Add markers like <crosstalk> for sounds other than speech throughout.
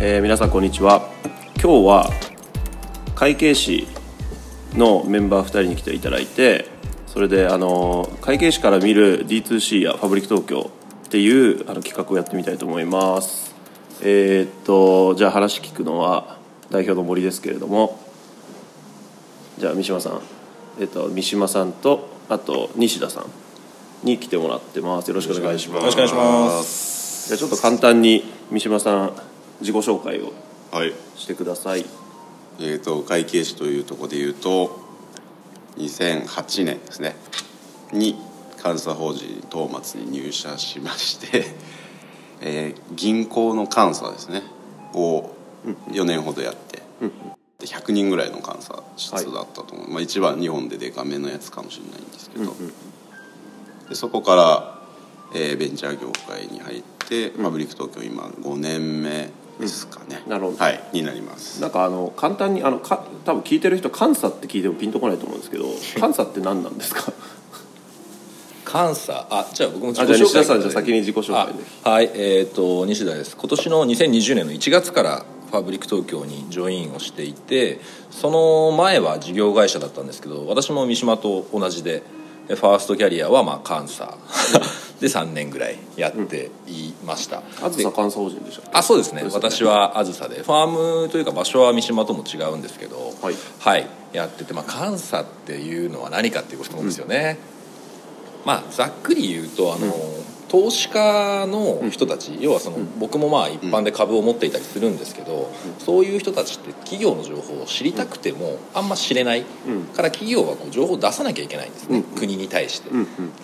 えー皆さんこんにちは。今日は会計士のメンバー2人に来ていただいてそれであの会計士から見る D2C やファブリック東京っていうあの企画をやってみたいと思います。えーっとじゃあ話聞くのは代表の森ですけれどもじゃあ三島さんえーっと三島さんとあと西田さんに来てもらってます。よろしくお願いします。よろしくお願いします。じゃあちょっと簡単に三島さん自己紹介をはい。してください。えー、と会計士というところでいうと2008年ですね。に監査法人東松に入社しまして、えー銀行の監査ですね。を4年ほどやって、で100人ぐらいの監査室だったと思う、まあ、一番日本でデカめのやつかもしれないんですけど、でそこから、えーベンチャー業界に入って、パブリック東京今5年目ですかね、なるほど。はいになります。なんかあの簡単にあのか多分聞いてる人監査って聞いてもピンとこないと思うんですけど <laughs> 監査って何なんですか？監査？あじゃあ僕も自あじゃあ己紹介西田さんじゃあ先に自己紹介で。あはいえっ、と西田です。今年の2020年の1月からファブリック東京にジョインをしていてその前は事業会社だったんですけど私も三島と同じででファーストキャリアはまあ監査。<laughs> で3年ぐらいやっていました、あずさ監査法人でしたあそうですね。ですね。私はあずさで。ファームというか場所は三島とも違うんですけどはい。やってて、まあ、監査っていうのは何かっていうことですよね、まあざっくり言うとあの、投資家の人たち、要はその、僕もまあ一般で株を持っていたりするんですけど、そういう人たちって企業の情報を知りたくてもあんま知れない、から企業はこう情報を出さなきゃいけないんですね、国に対して、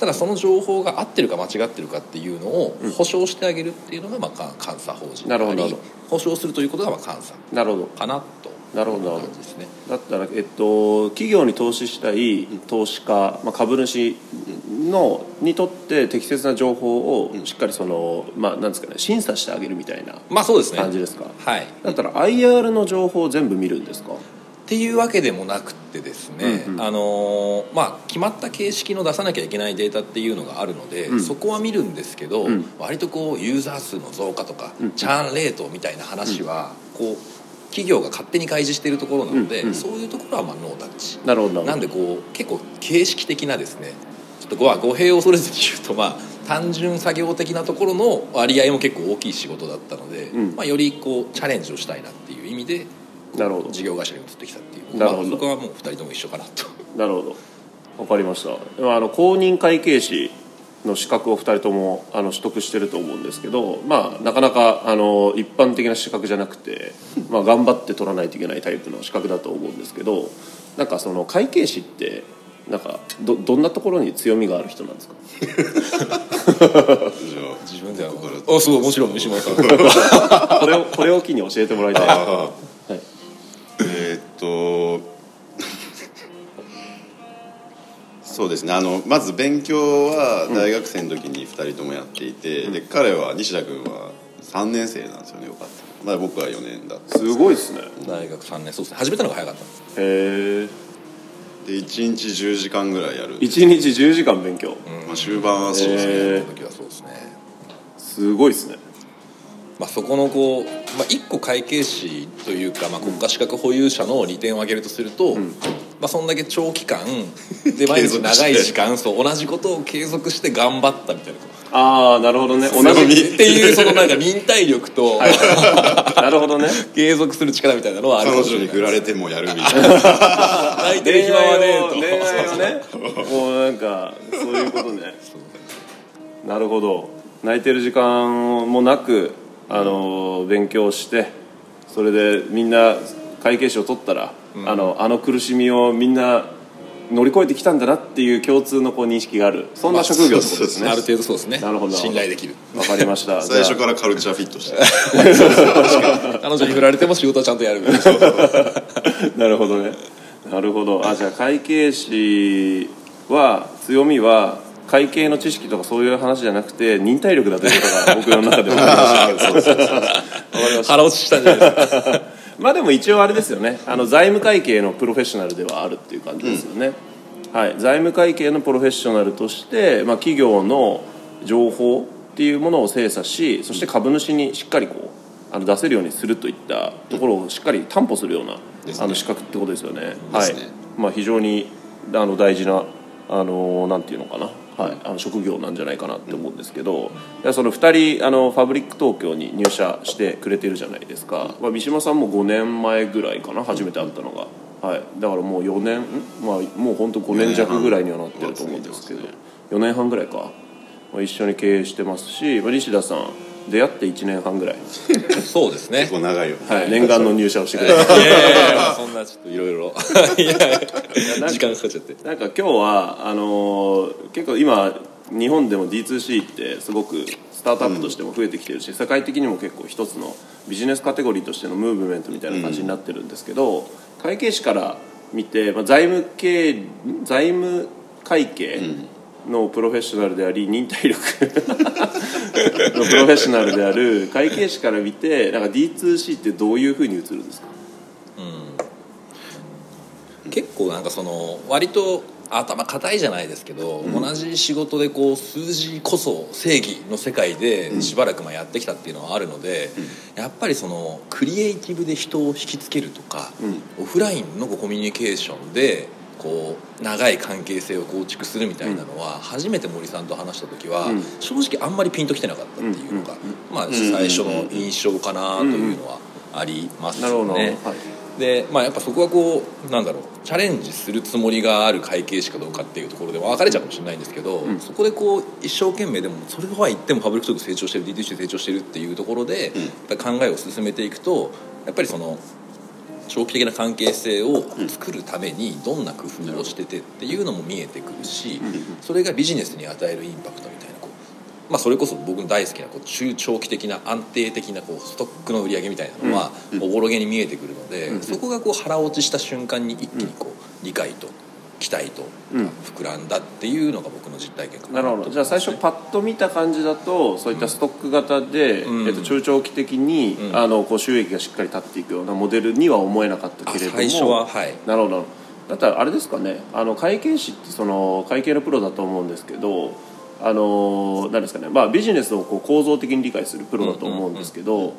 ただその情報が合ってるか間違ってるかっていうのを保証してあげるっていうのがまあか監査法人なるほど保証するということがまあ監査なるほど。かなと。なるほどね。だったら、えっと、企業に投資したい投資家、まあ、株主のにとって適切な情報をしっかりその、まあ、なんですかね審査してあげるみたいなまあそうですね。感じですか、はい。だったら IR の情報を全部見るんですか？っていうわけでもなくってですね、うんうん。あのーまあ、決まった形式の出さなきゃいけないデータっていうのがあるので、ん。そこは見るんですけど、うん。割とこうユーザー数の増加とか、うん。チャーンレートみたいな話はこう企業が勝手に開示しているところなので、うんうん。そういうところはまあノータッチ。なるほど。なんでこう結構形式的なですねちょっとごは語弊を恐れずに言うとまあ単純作業的なところの割合も結構大きい仕事だったので、うん。まあ、よりこうチャレンジをしたいなっていう意味でなるほど。事業会社に移ってきたっていう。なるほど。まあ、そこはもう2人とも一緒かなと。なるほど。わかりました。あの公認会計士の資格を2人ともあの取得してると思うんですけど、まあ、なかなかあの一般的な資格じゃなくて、まあ、頑張って取らないといけないタイプの資格だと思うんですけどなんかその会計士ってなんかどどんなところに強みがある人なんですか？じゃあ自分ではあすごいもちろん三島さん。<laughs> これをこれを機に教えてもらいたい。あはい。えーっとそうですね。あのまず勉強は大学生の時に2人ともやっていて、で彼は西田君は3年生なんですよね。よかった。まだ僕は4年だったすごいですね。大学3年。そうですね。始めたのが早かった。へえで1日10時間ぐらいやる、1日10時間勉強。まあ、終盤はそうですね、へー。時はそうですね。すごいですね。まあ、そこのこう、まあ、一個会計士というか、まあ、国家資格保有者の利点を挙げるとすると、まあ、そんだけ長期間で毎日長い時間 <laughs> そう同じことを継続して頑張ったみたいな。ああなるほどね。同じ。っていうそのなんか忍耐力と <laughs> なるほどね。継続する力みたいなのはあるか彼女に振られてもやるみたいな。<laughs> 泣いてる暇はねえと。恋愛をね。もうなんかそういうことね。なるほど。泣いてる時間もなくあの勉強してそれでみんな会計士を取ったら、あのあの苦しみをみんな乗り越えてきたんだなっていう共通のこう認識がある。そんな職業ってことですね。ある程度そうですね。なるほど信頼できる。わかりました。<laughs> 最初からカルチャーフィットして。<laughs> 彼女に振られても仕事はちゃんとやる。あなるほどね。なるほど。あじゃあ会計士は強みは会計の知識とかそういう話じゃなくて忍耐力だということが僕の中で分かりました <laughs> わかりました。腹落ちしたんじゃないですかまあでも一応あれですよね。あの財務会計のプロフェッショナルではあるっていう感じですよね、はい、財務会計のプロフェッショナルとして、まあ、企業の情報っていうものを精査しそして株主にしっかりこうあの出せるようにするといったところをしっかり担保するような、ですね。あの資格ってことですよね。はい。まあ、非常にあの大事なあのなんていうのかな、はい、あの職業なんじゃないかなって思うんですけど、いやその2人あのファブリック東京に入社してくれてるじゃないですか、まあ、三島さんも5年前ぐらいかな初めて会ったのが、はい、だからもう4年ん、まあ、もう本当5年弱ぐらいにはなってると思うんですけど。4年半ぐらいか、まあ、一緒に経営してますし、まあ、西田さん出会って1年半ぐらい、<laughs> そうですね。結構長いよ。はい、念願の入社をしてくれていやいやいや <laughs> そんなちょっと <laughs> いろいろ時間かかっちゃって。なんか今日はあのー結構今日本でも D2C ってすごくスタートアップとしても増えてきてるし、世界的にも結構一つのビジネスカテゴリーとしてのムーブメントみたいな感じになってるんですけど、会計士から見て、まあ、財務系財務会計のプロフェッショナルであり忍耐力。のプロフェッショナルである会計士から見てなんか D2C ってどういうふうに映るんですか？結構なんかその割と頭固いじゃないですけど、同じ仕事でこう数字こそ正義の世界でしばらくまあやってきたっていうのはあるので、やっぱりそのクリエイティブで人を引きつけるとか、オフラインのコミュニケーションでこう長い関係性を構築するみたいなのは、初めて森さんと話した時は、うん。正直あんまりピンときてなかったっていうのが、まあ、ん。最初の印象かなというのはありますなるほど、ね。はい。でまあやっぱそこはこうなんだろうチャレンジするつもりがある会計士かどうかっていうところで分かれちゃうかもしれないんですけど、そこでこう一生懸命でもそれは言っても FABRIC TOKYO 成長してる D2C 成長してるっていうところで、やっぱり考えを進めていくとやっぱりその長期的な関係性を作るためにどんな工夫をしててっていうのも見えてくるし、それがビジネスに与えるインパクトみたいなこう、まあ、それこそ僕の大好きなこう中長期的な安定的なこうストックの売り上げみたいなのはおぼろげに見えてくるので、そこがこう腹落ちした瞬間に一気にこう理解と期待とうん。膨らんだっていうのが僕の実体験かなるほど。じゃあ最初パッと見た感じだとそういったストック型で、うん。えっと、中長期的に、うん。あのこう収益がしっかり立っていくようなモデルには思えなかったけれども。あ最初ははい。なるほど。だったらあれですかね。あの会計士ってその会計のプロだと思うんですけどあの何ですかね、まあ、ビジネスをこう構造的に理解するプロだと思うんですけど、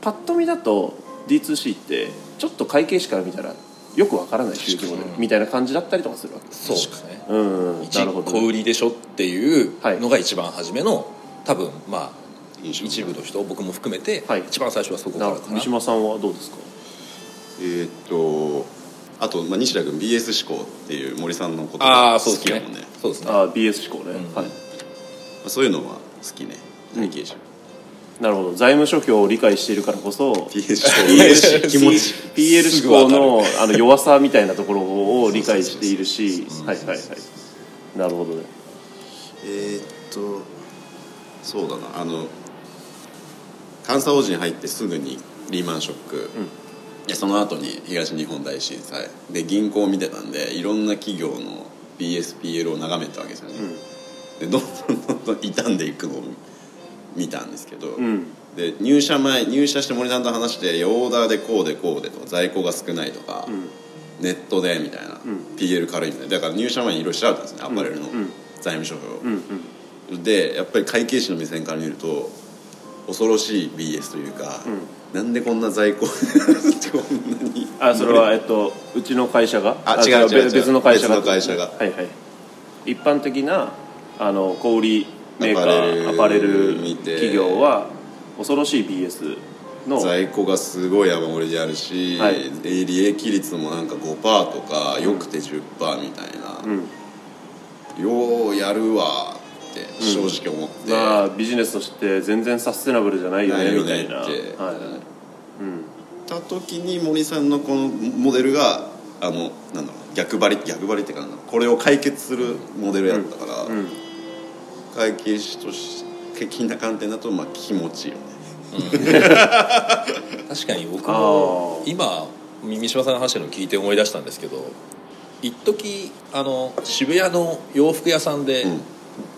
パッと見だと D2C ってちょっと会計士から見たらよくわからない収益モデルみたいな感じだったりとかするわけ。ですそうですね。うん一なるほど。小売りでしょっていうのが一番初めの多分まあ一部の人僕も含めてはい。一番最初はそこかならかな。三島さんはどうですか？えーっとあと、まあ、西田君 BS 思考っていう森さんのことあが好あそうですね。きやもんね。そうですね。あ BS 思考ね、うん。はい。まあそういうのは好きね。会計士、なるほど。財務諸表を理解しているからこそ考。気持ち PL 思考のあの弱さみたいなところを理解しているしはいはいはい。なるほどね。えーっとそうだな。あの監査法人入ってすぐにリーマンショック、でその後に東日本大震災。で銀行を見てたんでいろんな企業の BSPL を眺めたわけですよね、でどんどんどんどん傷んでいくの。を見たんですけど、うん。で入社前入社して森さんと話してオーダーでこうでこうでと在庫が少ないとか、ネットでみたいな、PL 軽いみたいな。だから入社前にいろいろ調べたんですねアパレルのん。財務諸表を、うんうん。でやっぱり会計士の目線から見ると恐ろしい BS というか、なんでこんな在庫 <laughs> こんなに。あそれはえっとうちの会社が？あ違う違う違う。別別の会社が？別の会社が。はいはい。一般的なあの小売メーカアパレルーアパレル企業は恐ろしい BS の。在庫がすごい山盛りであるし、はい。で利益率もなんか5%とかよくて10%みたいな、うん。ようやるわって正直思って、まあビジネスとして全然サステナブルじゃないよねみたいなねって。はい。うん。た時に森さんのこのモデルがあのなんだろう逆張り逆張りってかこれを解決するモデルやったから、うん会計士として的な観点だとまあ気持ちいいよね <laughs> 確かに僕あもー今三島さんの話の聞いて思い出したんですけど一時あの渋谷の洋服屋さんで、うん。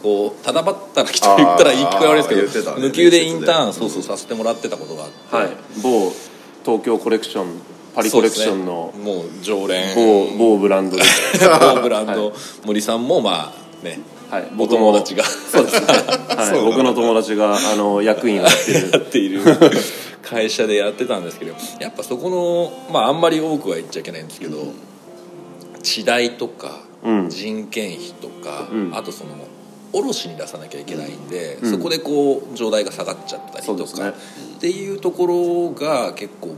こうただばったら来と言ったら言い聞こえ悪いですけど、ね。無給でインターンそうそうさせてもらってたことがあって、はい。某東京コレクションパリコレクションのね。もう常連。某某ブランドで、<laughs> 某ブランド、森さんもまあねはい、お友達が。そうですね、はい、そう僕の友達があの役員をやっている。会社でやってたんですけどやっぱそこのまああんまり多くは言っちゃいけないんですけど、地代とかうん。人件費とか、うん。あとその卸に出さなきゃいけないんで、うん。そこでこう状態が下がっちゃったりとか、ね。っていうところが結構もう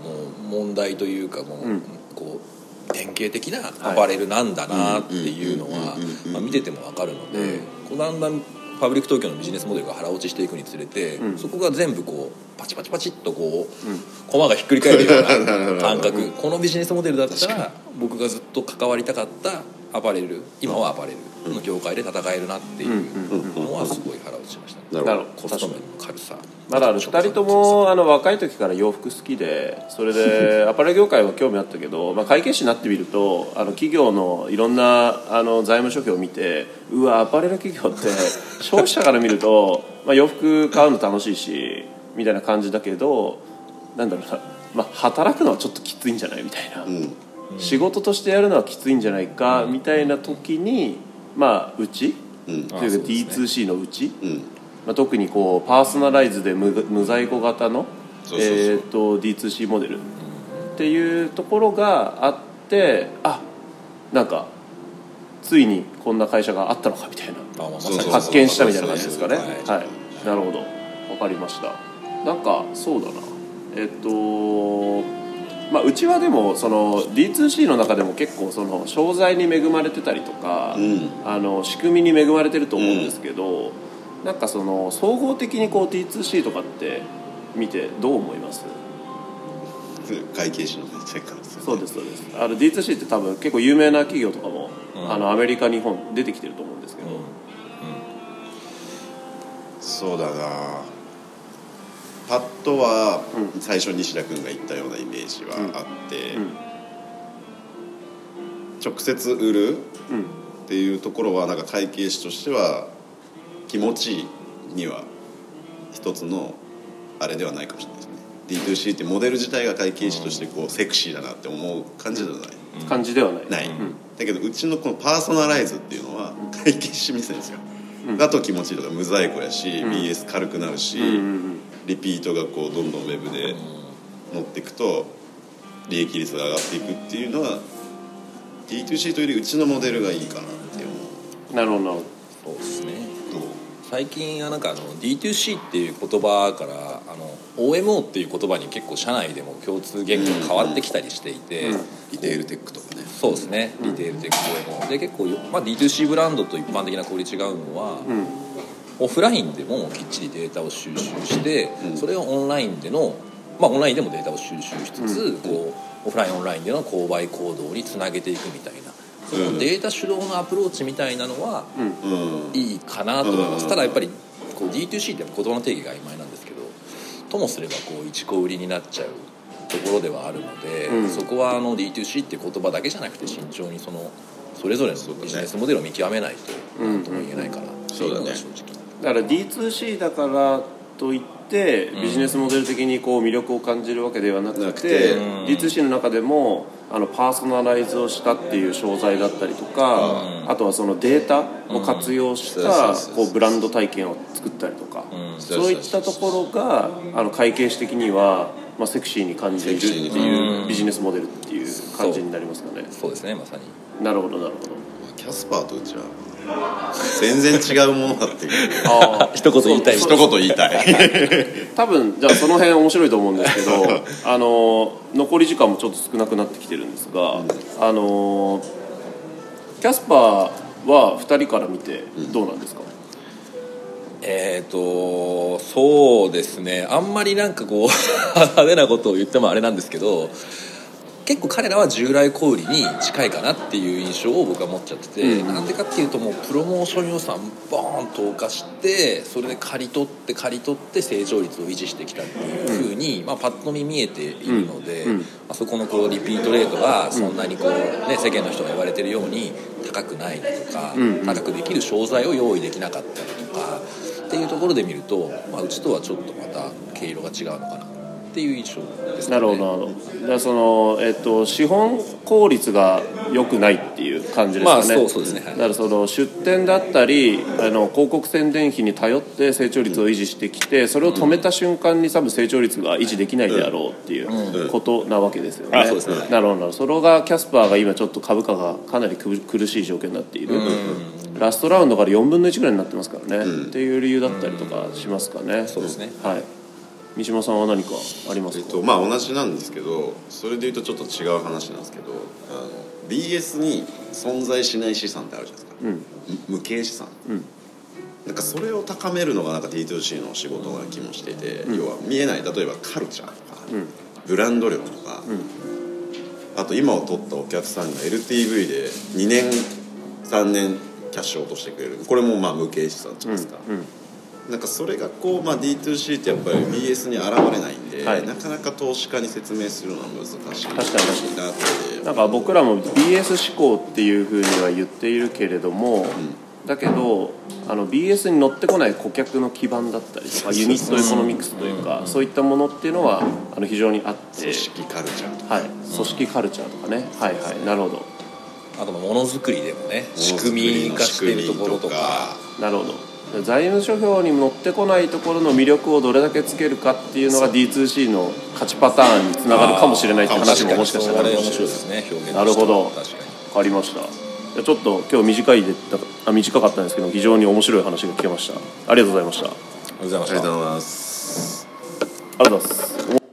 問題というかもう、うん。こう典型的なアパレルなんだなっていうのはうんうんうんうんまあ見てても分かるので、うん。こうだんだんパブリック東京のビジネスモデルが腹落ちしていくにつれて、うん。そこが全部こうパチパチパチっとこう、駒がひっくり返るような感覚。<laughs> このビジネスモデルだったら僕がずっと関わりたかったアパレル今はアパレルの業界で戦えるなっていうのはすごい腹落ちしました。ね、なるほど。コスト面の軽さ。まだあの2人ともあの若い時から洋服好きでそれで <laughs> アパレル業界は興味あったけど、まあ、会計士になってみるとあの企業のいろんなあの財務諸表を見てうわアパレル企業って消費者から見ると、まあ、洋服買うの楽しいしみたいな感じだけどなんだろうな、まあ、働くのはちょっときついんじゃない？みたいな、うん。仕事としてやるのはきついんじゃないか？みたいな時にまあうち、うん。というかあそうですね。D2C のうち、うん。まあ、特にこうパーソナライズで無無在庫型のそうそうそう。えーと D2C モデル。っていうところがあってあなんかついにこんな会社があったのかみたいな。発見したみたいな感じですかね。はい。はい。なるほど。わかりました。なんかそうだな。えっとまあ、うちはでもその D2C の中でも結構その商材に恵まれてたりとか、うん。あの仕組みに恵まれてると思うんですけど、なんかその総合的にこう D2C とかって見てどう思います？会計士の先生からですよねそうですそうです。あの D2C って多分結構有名な企業とかも、うん。あのアメリカ日本出てきてると思うんですけど、そうだなパッとはうん。最初西田君が言ったようなイメージはあって、うん。直接売るうん。っていうところはなんか会計士としては気持ちには一つのあれではないかもしれないですね。D2C ってモデル自体が会計士としてこうセクシーだなって思う感じではない、感じではない。ない、うん。だけどうちのこのパーソナライズっていうのは会計士目線ですよ、うん。だと気持ちいいとか無在庫やし、ん。BS 軽くなるし、うんうんリピートがこうどんどんウェブで乗っていくと利益率が上がっていくっていうのは D2C というよりうちのモデルがいいかなっていう。うんなるほどなるほそうですね。のを最近はなんかあの D2C っていう言葉からあの OMO っていう言葉に結構社内でも共通言語が変わってきたりしていて、うん。リテールテックとかね。そうですね。リテールテック OMO で結構よ、まあ、D2C ブランドと一般的な小売違うのは、どうんオフラインでもきっちりデータを収集して、うん。それをオンラインでの、まあ、オンラインでもデータを収集しつつ、うん。こうオフラインオンラインでの購買行動につなげていくみたいな。そうん。のデータ主導のアプローチみたいなのはいいかなと思います、うん。ただやっぱりこう D2C って言葉の定義が曖昧なんですけどともすればこう一個売りになっちゃうところではあるので、うん。そこはあの D2C って言葉だけじゃなくて慎重にそのそれぞれのビジネスモデルを見極めないと何とも言えないかなっていうのが正直。だから D2C だからといってビジネスモデル的にこう魅力を感じるわけではなくてなくて。うん。D2C の中でもあのパーソナライズをしたっていう商材だったりとかうん。あとはそのデータを活用しうんたこうブランド体験を作ったりとかうん。そういったところがあの会計士的にはまあセクシーに感じるっていうビジネスモデルっていう感じになりますかね。そうですねまさに。なるほどなるほど。キャスパーとうちは全然違うものだっていう。ああ一言言いたい。一言言いたい。<laughs> 多分じゃあその辺面白いと思うんですけど <laughs> あの残り時間もちょっと少なくなってきてるんですが、あのキャスパーは2人から見てどうなんですか、えーとそうですね。あんまりなんかこう <laughs> 派手なことを言ってもあれなんですけど結構彼らは従来小売りに近いかなっていう印象を僕は持っちゃってて、うん。なんでかっていうともうプロモーション予算ボーン投下してそれで刈り取って刈り取って成長率を維持してきたっていうふうに、まあ、パッと見見えているので、うん。うんまあ、そこのこうリピートレートがそんなにこう、ね、世間の人が言われてるように高くないだとか、うん。うん。高くできる商材を用意できなかったりとかっていうところで見ると、まあ、うちとはちょっとまた毛色が違うのかなっていう印象ですなるほどなるほど。だその、えっと、資本効率が良くないっていう感じですかね、まあそうそうですね。はい。だからその出店だったりあの広告宣伝費に頼って成長率を維持してきてそれを止めた瞬間に多分成長率が維持できないであろうっていうことなわけですよね、あそうですね。なるほどなるほど。それがキャスパーが今ちょっと株価がかなり苦苦しい状況になっている、ラストラウンドから4分の1ぐらいになってますからね、っていう理由だったりとかしますかね、そうですね。はい三島さんは何かありますか、えっとまあ同じなんですけどそれでいうとちょっと違う話なんですけどあの BS に存在しない資産ってあるじゃないですか、む無形資産、なんかそれを高めるのがなんか D2C の仕事な気もしていて、要は見えない例えばカルチャーとか、ブランド力とか、あと今を取ったお客さんが LTV で2年3年キャッシュを落としてくれる。これもまあ無形資産じゃないですか、なんかそれがこう、まあ、D2C ってやっぱり BS に現れないんで、はい。なかなか投資家に説明するのは難しい確かになって。なんか僕らも BS 志向っていうふうには言っているけれども、だけどあの BS に乗ってこない顧客の基盤だったりとかユニットエコノミクスというかそういったものっていうのはあの非常にあって。組織カルチャーとか。はい、組織カルチャーとかね、はいはい。なるほど。あとものづくりでもね仕組み化しているところとか。なるほど財務諸表に乗ってこないところの魅力をどれだけつけるかっていうのが D2C の勝ちパターンにつながるかもしれないって話ももしかしたらあるかもしれない。面白いですね表現としてなるほど。確かりましたちょっと今日短いであ短かったんですけど非常に面白い話が聞けましたありがとうございました。ありがとうございましたありがとうございますありがとうございます